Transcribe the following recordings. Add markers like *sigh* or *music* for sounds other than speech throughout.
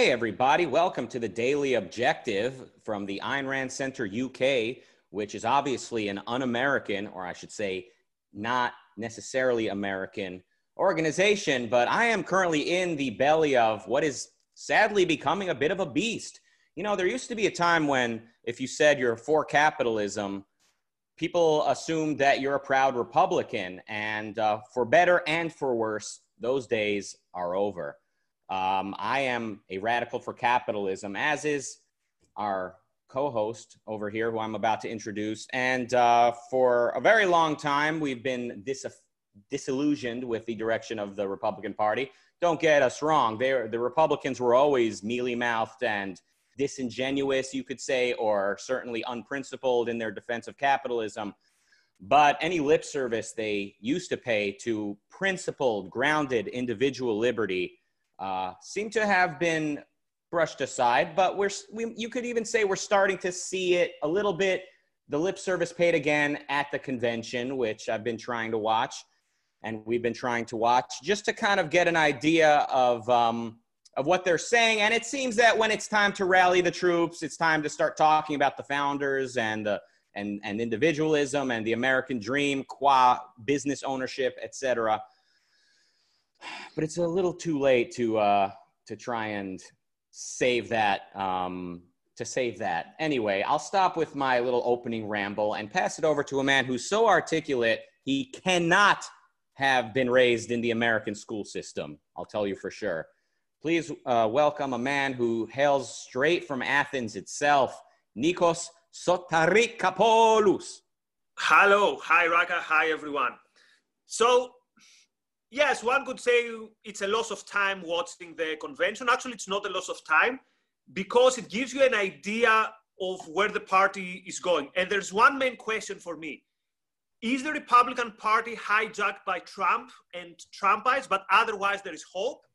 Hey, everybody, welcome to the Daily Objective from the Ayn Rand Center UK, which is obviously an un American, or I should say, not necessarily American organization, but I am currently in the belly of what is sadly becoming a bit of a beast. You know, there used to be a time when if you said you're for capitalism, people assumed that you're a proud Republican. And uh, for better and for worse, those days are over. Um, I am a radical for capitalism, as is our co host over here, who I'm about to introduce. And uh, for a very long time, we've been dis- disillusioned with the direction of the Republican Party. Don't get us wrong, They're, the Republicans were always mealy mouthed and disingenuous, you could say, or certainly unprincipled in their defense of capitalism. But any lip service they used to pay to principled, grounded individual liberty uh, seem to have been brushed aside. But we're, we, you could even say we're starting to see it a little bit. The lip service paid again at the convention, which I've been trying to watch, and we've been trying to watch just to kind of get an idea of. Um, of what they're saying. And it seems that when it's time to rally the troops, it's time to start talking about the founders and the and, and individualism and the American dream, qua business ownership, etc but it's a little too late to uh, to try and save that um, to save that. Anyway, I'll stop with my little opening ramble and pass it over to a man who's so articulate he cannot have been raised in the American school system. I'll tell you for sure. Please uh, welcome a man who hails straight from Athens itself, Nikos Sotirakopoulos. Hello, hi Rucka, hi everyone. So yes, one could say it's a loss of time watching the convention. Actually, it's not a loss of time because it gives you an idea of where the party is going. And there's one main question for me. Is the Republican Party hijacked by Trump and Trumpites, but otherwise there is hope?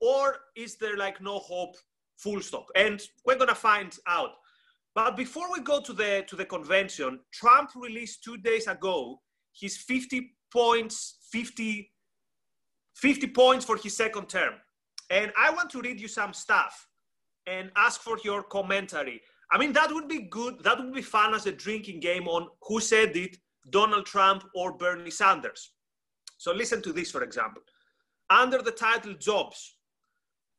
Or is there like no hope, full stop? And we're gonna find out. But before we go to the to the convention, Trump released two days ago his 50 points, 50 50 points for his second term. And I want to read you some stuff and ask for your commentary. I mean, that would be good. That would be fun as a drinking game on who said it, Donald Trump or Bernie Sanders. So listen to this, for example. Under the title Jobs,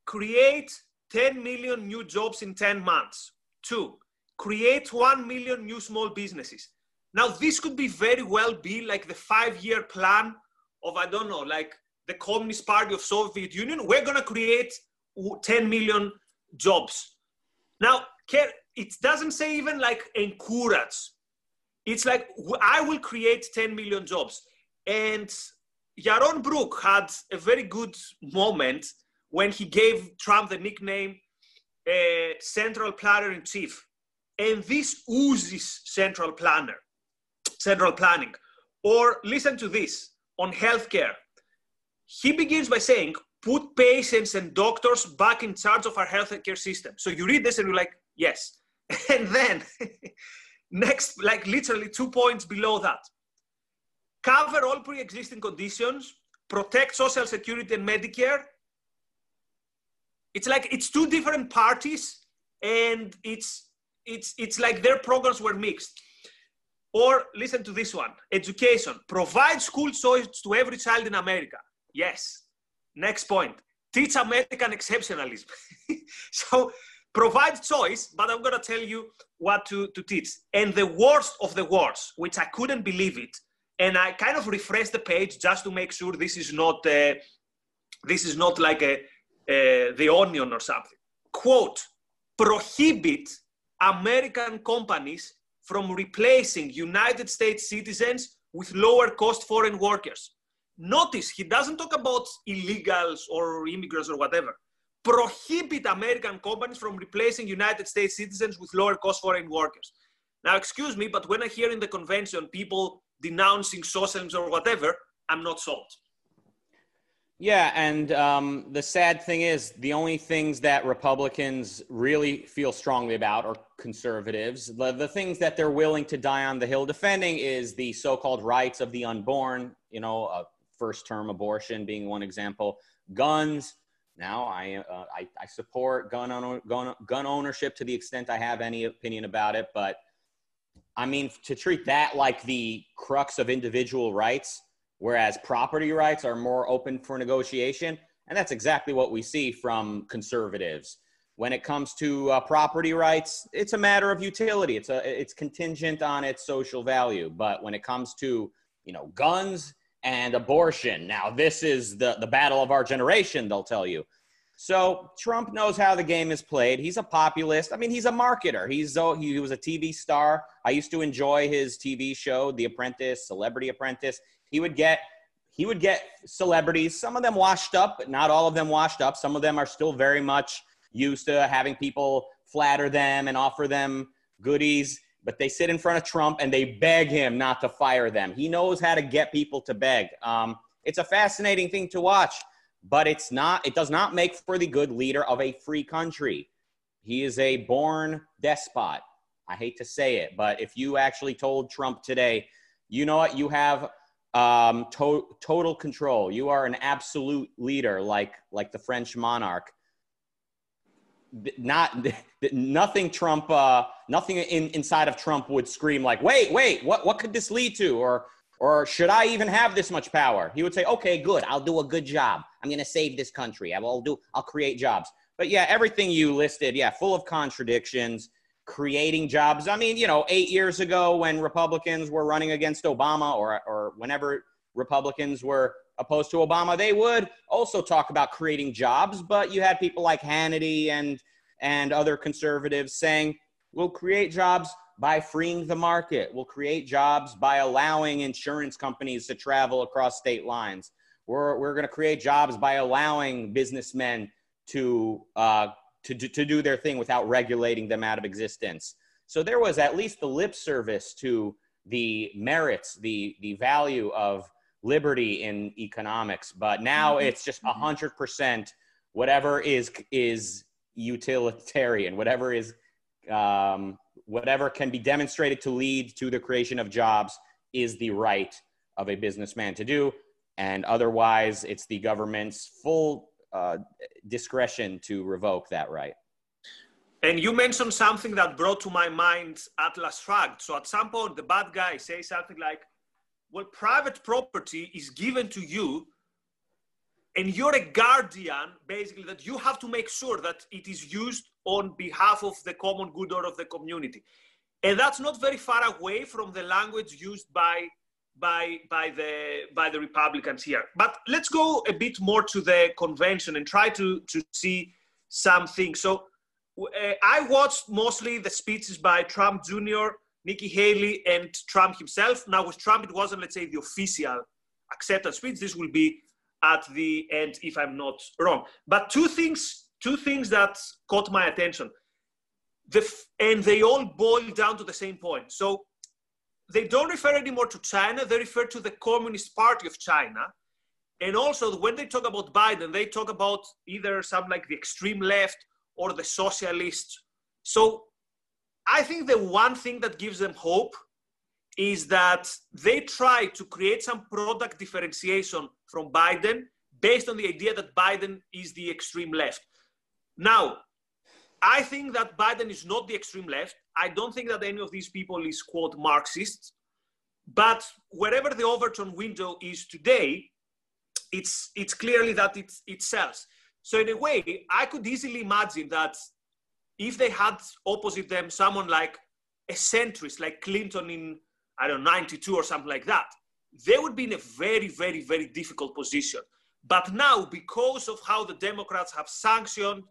create 10 million new jobs in 10 months. Two, create 1 million new small businesses. Now, this could be very well be like the five year plan of, I don't know, like the Communist Party of Soviet Union, we're going to create 10 million jobs. Now, it doesn't say even like encourage. It's like I will create 10 million jobs. And Yaron Brook had a very good moment when he gave Trump the nickname uh, Central Planner in Chief. And this oozes central planner, central planning. Or listen to this on healthcare he begins by saying, put patients and doctors back in charge of our healthcare system. So you read this and you're like, yes. *laughs* And then *laughs* next, like literally two points below that, cover all pre-existing conditions, protect social security and Medicare. It's like it's two different parties and it's it's it's like their programs were mixed. Or listen to this one education. Provide school choice to every child in America. Yes. Next point. Teach American exceptionalism. *laughs* so provide choice, but I'm going to tell you what to, to teach. And the worst of the worst, which I couldn't believe it, and I kind of refreshed the page just to make sure this is not uh, this is not like a, uh, the onion or something. Quote: prohibit American companies from replacing United States citizens with lower cost foreign workers. Notice he doesn't talk about illegals or immigrants or whatever. Prohibit American companies from replacing United States citizens with lower cost foreign workers. Now, excuse me, but when I hear in the convention people denouncing socialism or whatever, I'm not sold. Yeah, and um, the sad thing is, the only things that Republicans really feel strongly about are conservatives. The, the things that they're willing to die on the hill defending is the so called rights of the unborn, you know, uh, first term abortion being one example, guns, Now, I, uh, I, I, support gun, on, gun, gun ownership to the extent I have any opinion about it. But I mean, to treat that like the crux of individual rights, whereas property rights are more open for negotiation. And that's exactly what we see from conservatives. When it comes to uh, property rights, it's a matter of utility. It's a it's contingent on its social value. But when it comes to you know guns and abortion, now this is the the battle of our generation. They'll tell you. So Trump knows how the game is played. He's a populist. I mean, he's a marketer. He's oh, he was a TV star. I used to enjoy his TV show, The Apprentice, Celebrity Apprentice. He would get he would get celebrities, some of them washed up, but not all of them washed up. Some of them are still very much used to having people flatter them and offer them goodies, but they sit in front of Trump and they beg him not to fire them. He knows how to get people to beg. Um, it's a fascinating thing to watch, but it's not. It does not make for the good leader of a free country. He is a born despot. I hate to say it, but if you actually told Trump today, you know what, you have um, to- total control. You are an absolute leader, like like the French monarch not nothing Trump, uh, nothing in, inside of Trump would scream like, wait, wait, what, what could this lead to? Or, or should I even have this much power? He would say, okay, good. I'll do a good job. I'm going to save this country. I will do, I'll create jobs. But yeah, everything you listed, yeah, full of contradictions, creating jobs. I mean, you know, eight years ago when Republicans were running against Obama or, or whenever Republicans were opposed to Obama, they would also talk about creating jobs. But you had people like Hannity and and other conservatives saying we'll create jobs by freeing the market. We'll create jobs by allowing insurance companies to travel across state lines. We're, we're going to create jobs by allowing businessmen to, uh, to, to do their thing without regulating them out of existence. So there was at least the lip service to the merits, the, the value of liberty in economics, but now mm-hmm. it's just a hundred percent whatever is is utilitarian, whatever is um, whatever can be demonstrated to lead to the creation of jobs is the right of a businessman to do, and otherwise it's the government's full uh, discretion to revoke that right. And you mentioned something that brought to my mind Atlas Shrugged. So at some point, the bad guy says something like, well, private property is given to you and you're a guardian basically that you have to make sure that it is used on behalf of the common good or of the community. And that's not very far away from the language used by by by the by the republicans here. But let's go a bit more to the convention and try to to see something so uh, i watched mostly the speeches by trump jr Nikki Haley and Trump himself. Now, with Trump, it wasn't, let's say, the official acceptance speech. This will be at the end, if I'm not wrong. But two things, two things that caught my attention, the, and they all boil down to the same point. So they don't refer anymore to China; they refer to the Communist Party of China. And also, when they talk about Biden, they talk about either some like the extreme left or the socialists. So I think the one thing that gives them hope is that they try to create some product differentiation from Biden based on the idea that Biden is the extreme left. Now, I think that Biden is not the extreme left. I don't think that any of these people is quote Marxist. But wherever the Overton window is today, it's it's clearly that it, it sells. So in a way, I could easily imagine that if they had opposite them someone like a centrist, like Clinton in, I don't know, 92 or something like that, they would be in a very, very, very difficult position. But now, because of how the Democrats have sanctioned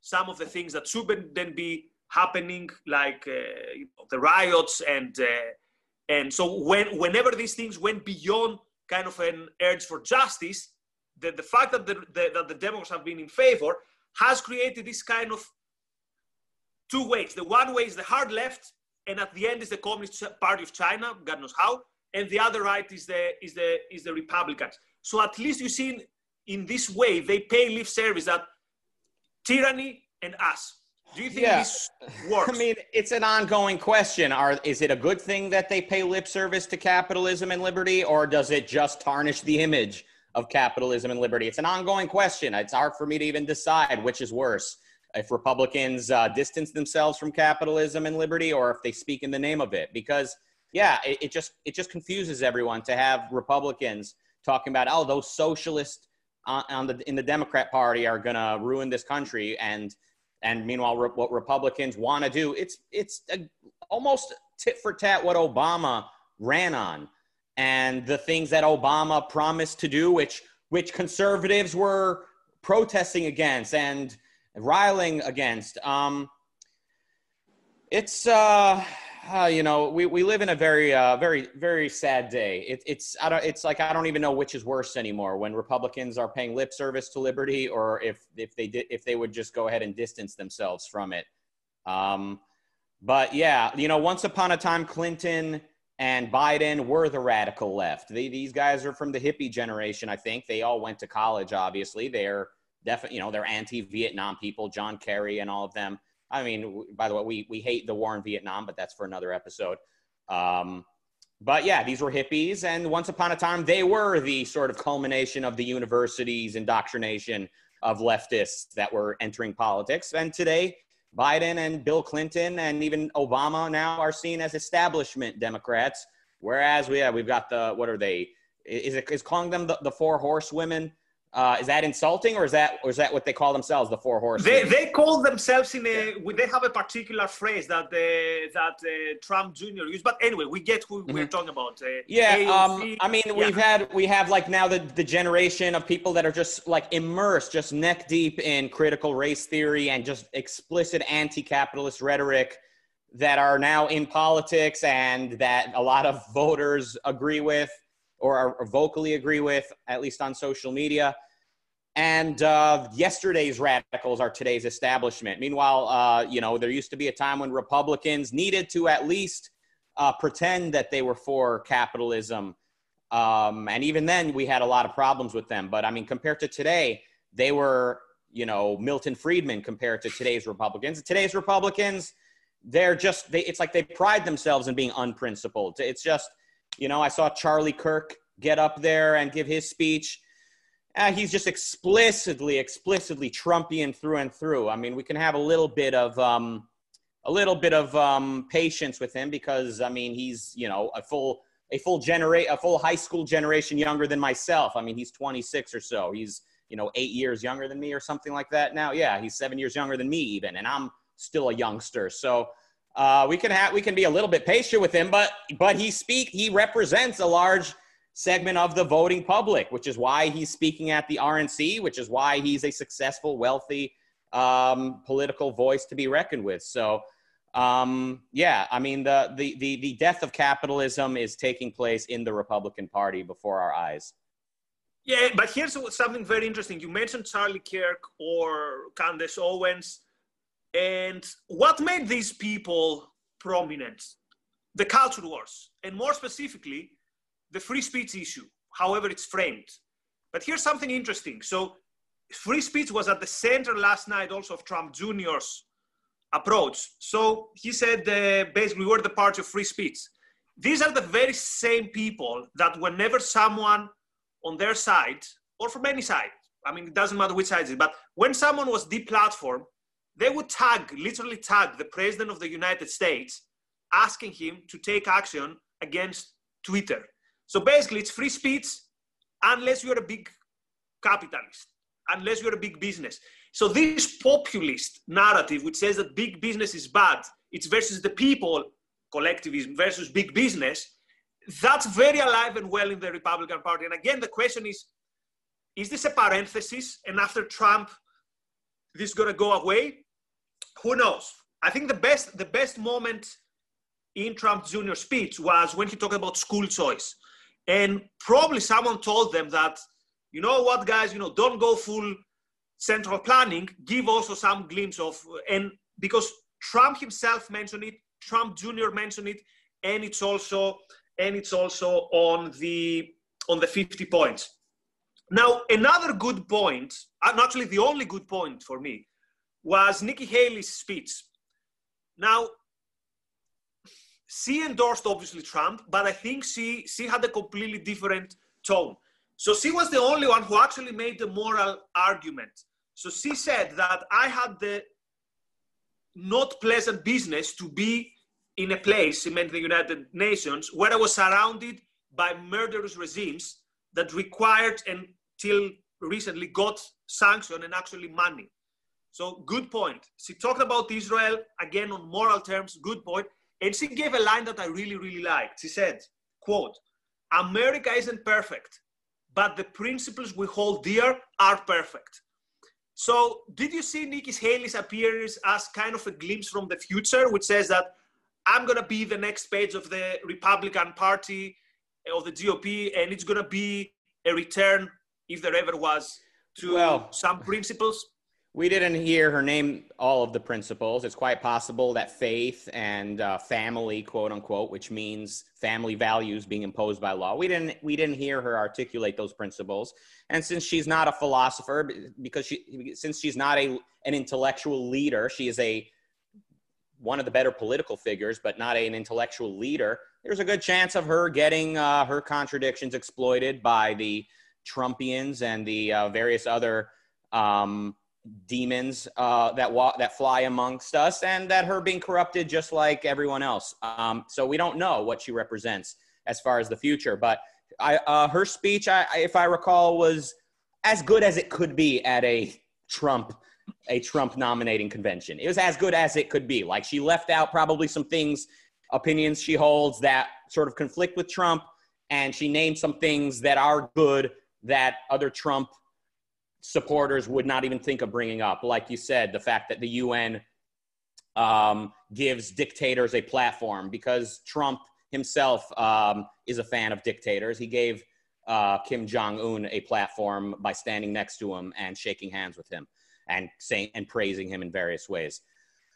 some of the things that should then be happening, like uh, you know, the riots, and uh, and so when whenever these things went beyond kind of an urge for justice, the, the fact that the, the, that the Democrats have been in favor has created this kind of two ways. The one way is the hard left, and at the end is the Communist Party of China, God knows how, and the other right is the is the is the Republicans. So at least you see in, in this way they pay lip service that tyranny and us. Do you think yeah. this works? *laughs* I mean, it's an ongoing question. Are is it a good thing that they pay lip service to capitalism and liberty, or does it just tarnish the image of capitalism and liberty. It's an ongoing question. It's hard for me to even decide which is worse. If Republicans uh, distance themselves from capitalism and liberty, or if they speak in the name of it, because yeah, it, it just it just confuses everyone to have Republicans talking about oh those socialists on, the in the Democrat Party are going to ruin this country, and and meanwhile re- what Republicans want to do it's it's a, almost tit for tat what Obama ran on, and the things that Obama promised to do, which which conservatives were protesting against and riling against. Um, it's uh, uh, you know, we, we live in a very, uh, very, very sad day. It, it's, I don't, it's like I don't even know which is worse anymore. When Republicans are paying lip service to liberty, or if if they did, if they would just go ahead and distance themselves from it. Um, but yeah, you know, once upon a time, Clinton and Biden were the radical left. They, these guys are from the hippie generation. I think they all went to college. Obviously, they're definitely, you know, they're anti-Vietnam people. John Kerry and all of them I mean, by the way, we, we hate the war in Vietnam, but that's for another episode. Um, but yeah, these were hippies. And once upon a time, they were the sort of culmination of the university's indoctrination of leftists that were entering politics. And today, Biden and Bill Clinton and even Obama now are seen as establishment Democrats. Whereas we, yeah, we've got the, what are they? Is it is calling them the, the four horsewomen? Uh, is that insulting, or is that or is that what they call themselves, the four horses? They, they call themselves in a. Yeah. They have a particular phrase that uh, that uh, Trump Jr. used. But anyway, we get who mm-hmm. we're talking about. Uh, yeah, um, I mean, yeah. we've had we have like now the the generation of people that are just like immersed, just neck deep in critical race theory and just explicit anti-capitalist rhetoric that are now in politics and that a lot of voters agree with or, vocally agree with, at least on social media. And uh, yesterday's radicals are today's establishment. Meanwhile, uh, you know, there used to be a time when Republicans needed to at least uh, pretend that they were for capitalism. Um, and even then, we had a lot of problems with them. But I mean, compared to today, they were, you know, Milton Friedman compared to today's Republicans. Today's Republicans, they're just, they, it's like they pride themselves in being unprincipled. It's just, you know, I saw Charlie Kirk get up there and give his speech. Uh, he's just explicitly, explicitly Trumpian through and through. I mean, we can have a little bit of um, a little bit of um, patience with him because I mean, he's you know a full a full generate a full high school generation younger than myself. I mean, he's 26 or so. He's you know eight years younger than me or something like that. Now, yeah, he's seven years younger than me even, and I'm still a youngster. So uh, we can have we can be a little bit patient with him, but but he speak he represents a large segment of the voting public, which is why he's speaking at the RNC, which is why he's a successful, wealthy um, political voice to be reckoned with. So. Um, yeah, I mean the, the the the death of capitalism is taking place in the Republican Party before our eyes. Yeah, but here's something very interesting. You mentioned Charlie Kirk or Candace Owens and what made these people prominent? The culture wars, and more specifically, the free speech issue, however it's framed. But here's something interesting. So, free speech was at the center last night also of Trump Jr.'s approach. So, he said uh, basically, we're the party of free speech. These are the very same people that whenever someone on their side, or from any side, I mean, it doesn't matter which side it is, but when someone was deplatformed, they would tag, literally tag the president of the United States, asking him to take action against Twitter. So basically, it's free speech unless you're a big capitalist, unless you're a big business. So this populist narrative, which says that big business is bad, it's versus the people, collectivism versus big business, that's very alive and well in the Republican Party. And again, the question is, is this a parenthesis? And after Trump, this is going to go away? Who knows? I think the best the best moment in Trump Jr. speech was when he talked about school choice. And probably someone told them that, you know what, guys, you know, don't go full central planning, give also some glimpse of, and because Trump himself mentioned it, Trump Jr. mentioned it, and it's also, and it's also on the, on the 50 points. Now, another good point, uh, and actually the only good point for me, was Nikki Haley's speech. Now, she endorsed obviously Trump, but I think she she had a completely different tone. So she was the only one who actually made the moral argument. So she said that I had the not pleasant business to be in a place, meant the United Nations, where I was surrounded by murderous regimes that required until recently got sanction and actually money. So good point. She talked about Israel again on moral terms, good point. And she gave a line that I really, really liked. She said, quote, America isn't perfect, but the principles we hold dear are perfect. So did you see Nikki Haley's appearance as kind of a glimpse from the future, which says that I'm going to be the next page of the Republican Party eh, of the GOP, and it's going to be a return, if there ever was, to well, some principles? We didn't hear her name all of the principles. It's quite possible that faith and uh, family, quote unquote, which means family values being imposed by law. We didn't we didn't hear her articulate those principles. And since she's not a philosopher, because she since she's not a an intellectual leader, she is a one of the better political figures, but not a, an intellectual leader, there's a good chance of her getting uh, her contradictions exploited by the Trumpians and the uh, various other um, demons uh, that wa- that fly amongst us, and that her being corrupted just like everyone else. Um, so we don't know what she represents as far as the future. But I, uh, her speech, I, if I recall, was as good as it could be at a Trump a Trump nominating convention. It was as good as it could be. Like she left out probably some things, opinions she holds that sort of conflict with Trump, and she named some things that are good that other Trump supporters would not even think of bringing up. Like you said, the fact that the UN um, gives dictators a platform because Trump himself um, is a fan of dictators. He gave uh, Kim Jong Un a platform by standing next to him and shaking hands with him and saying and praising him in various ways.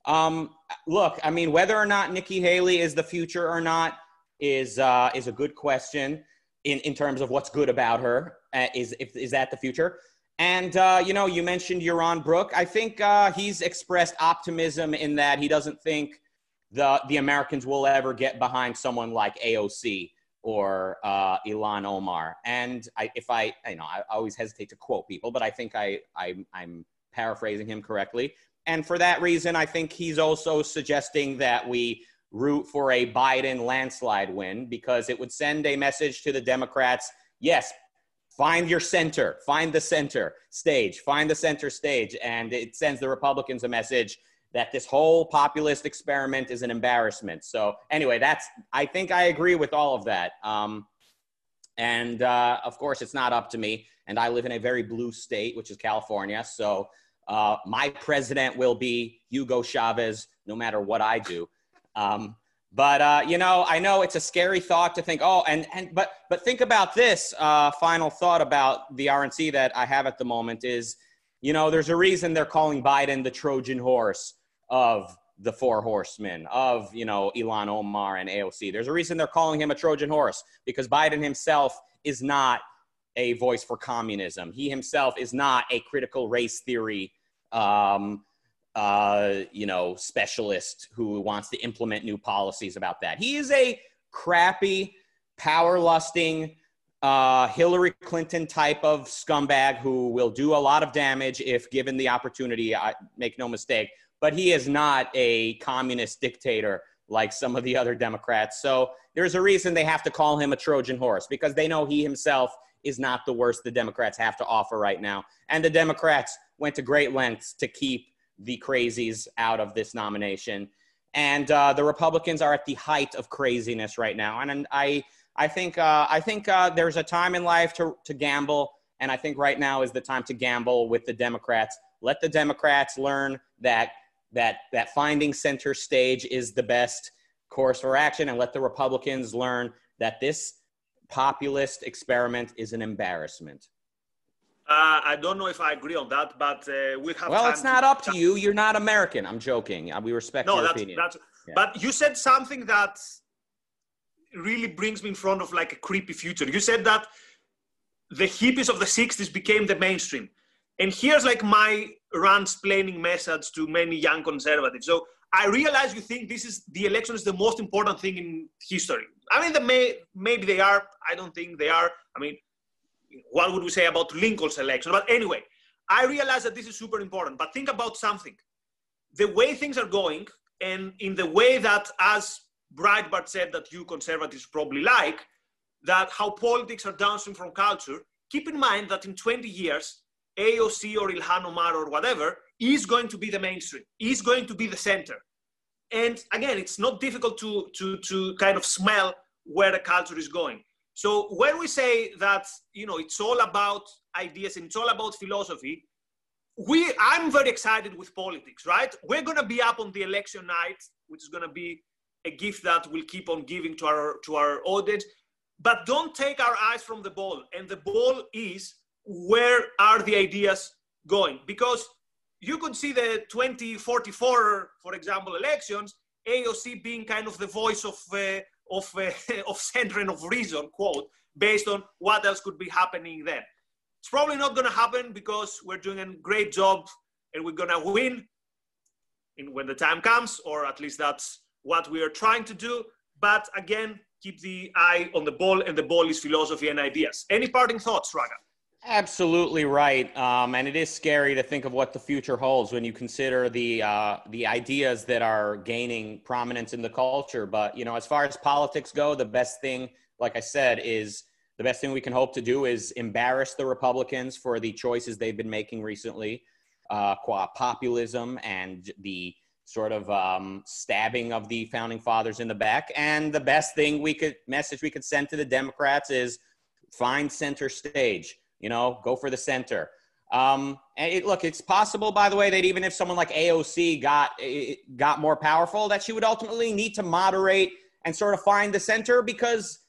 Um, look, I mean, whether or not Nikki Haley is the future or not is uh, is a good question in, in terms of what's good about her. Uh, is if, is that the future? And uh, you know, you mentioned Yaron Brook. I think uh, he's expressed optimism in that he doesn't think the the Americans will ever get behind someone like AOC or uh, Ilhan Omar. And I, if I, you know, I always hesitate to quote people, but I think I, I I'm paraphrasing him correctly. And for that reason, I think he's also suggesting that we root for a Biden landslide win because it would send a message to the Democrats yes, find your center, find the center stage, find the center stage. And it sends the Republicans a message that this whole populist experiment is an embarrassment. So, anyway, that's, I think I agree with all of that. Um, and uh, of course, it's not up to me. And I live in a very blue state, which is California. So, uh, my president will be Hugo Chavez, no matter what I do. Um, but uh, you know, I know it's a scary thought to think. Oh, and and but but think about this. Uh, final thought about the RNC that I have at the moment is, you know, there's a reason they're calling Biden the Trojan horse of the four horsemen of you know Ilhan Omar and AOC. There's a reason they're calling him a Trojan horse because Biden himself is not a voice for communism. He himself is not a critical race theory, um, uh, you know, specialist who wants to implement new policies about that. He is a crappy, power lusting, uh, Hillary Clinton type of scumbag who will do a lot of damage if given the opportunity. I make no mistake, but he is not a communist dictator like some of the other Democrats. So there's a reason they have to call him a Trojan horse because they know he himself is not the worst the Democrats have to offer right now. And the Democrats went to great lengths to keep the crazies out of this nomination. And uh, the Republicans are at the height of craziness right now. And, and I, I think, uh, I think uh, there's a time in life to, to gamble. And I think right now is the time to gamble with the Democrats. Let the Democrats learn that, that, that finding center stage is the best course for action. And let the Republicans learn that this populist experiment is an embarrassment. Uh, I don't know if I agree on that, but uh, we have. Well, it's not to... up to you. You're not American. I'm joking. Uh, we respect no, your that's, opinion. That's, yeah. But you said something that really brings me in front of like a creepy future. You said that the hippies of the 60s became the mainstream. And here's like my rant-splaining message to many young conservatives. So I realize you think this is the election is the most important thing in history. I mean, the may, maybe they are. I don't think they are. I mean, what would we say about Lincoln's election? But anyway, I realize that this is super important. But think about something: the way things are going, and in the way that, as Breitbart said, that you conservatives probably like, that how politics are downstream from culture. Keep in mind that in 20 years, AOC or Ilhan Omar or whatever is going to be the mainstream, is going to be the center. And again, it's not difficult to, to, to kind of smell where the culture is going. So when we say that, you know, it's all about ideas and it's all about philosophy, we, I'm very excited with politics, right? We're going to be up on the election night, which is going to be a gift that we'll keep on giving to our, to our audience. But don't take our eyes from the ball. And the ball is where are the ideas going? Because you could see the 2044, for example, elections, AOC being kind of the voice of, uh, of, uh, *laughs* of center of reason, quote, based on what else could be happening then. It's probably not going to happen because we're doing a great job and we're going to win in, when the time comes, or at least that's what we are trying to do. But again, keep the eye on the ball, and the ball is philosophy and ideas. Any parting thoughts, Rucka? Absolutely right, um, and it is scary to think of what the future holds when you consider the uh, the ideas that are gaining prominence in the culture. But you know, as far as politics go, the best thing, like I said, is the best thing we can hope to do is embarrass the Republicans for the choices they've been making recently, uh, qua populism and the sort of um, stabbing of the founding fathers in the back. And the best thing we could message we could send to the Democrats is find center stage you know, go for the center. Um, and it, look, it's possible, by the way, that even if someone like AOC got got more powerful, that she would ultimately need to moderate and sort of find the center because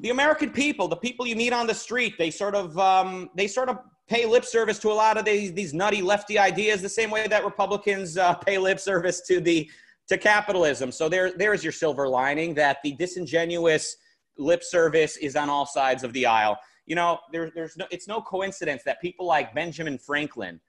the American people, the people you meet on the street, they sort of um, they sort of pay lip service to a lot of these these nutty lefty ideas, the same way that Republicans uh, pay lip service to the to capitalism. So there there is your silver lining that the disingenuous lip service is on all sides of the aisle you know, there, there's no, it's no coincidence that people like Benjamin Franklin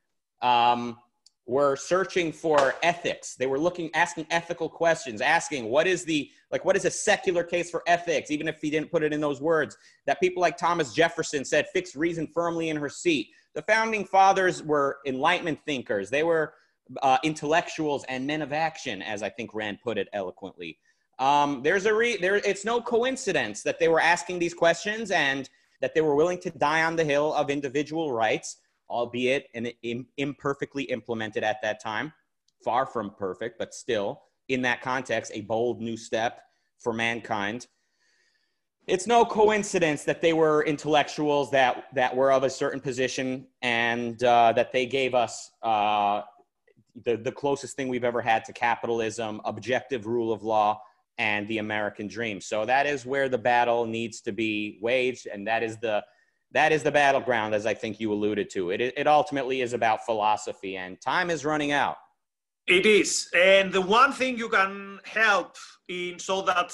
um, were searching for ethics. They were looking, asking ethical questions, asking what is the, like, what is a secular case for ethics, even if he didn't put it in those words. That people like Thomas Jefferson said, fix reason firmly in her seat. The founding fathers were Enlightenment thinkers. They were uh, intellectuals and men of action, as I think Rand put it eloquently. Um, there's a re- there. It's no coincidence that they were asking these questions and that they were willing to die on the hill of individual rights, albeit imperfectly implemented at that time, far from perfect, but still in that context, a bold new step for mankind. It's no coincidence that they were intellectuals that, that were of a certain position and uh, that they gave us uh, the, the closest thing we've ever had to capitalism, objective rule of law, and the American dream. So that is where the battle needs to be waged, and that is the that is the battleground, as I think you alluded to. It it ultimately is about philosophy, and time is running out. It is, and the one thing you can help in so that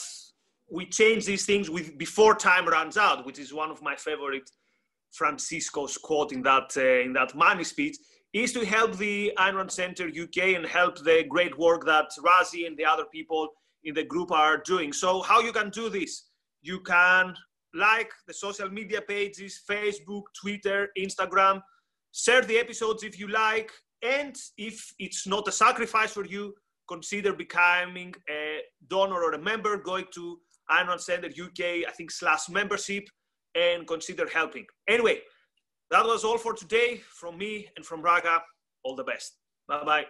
we change these things with before time runs out, which is one of my favorite Francisco's quote in that uh, in that money speech, is to help the Rand Center UK and help the great work that Razi and the other people in the group are doing. So how you can do this? You can like the social media pages, Facebook, Twitter, Instagram, share the episodes if you like. And if it's not a sacrifice for you, consider becoming a donor or a member, going to Rand Center UK, I think, slash membership, and consider helping. Anyway, that was all for today from me and from Rucka. All the best. Bye bye.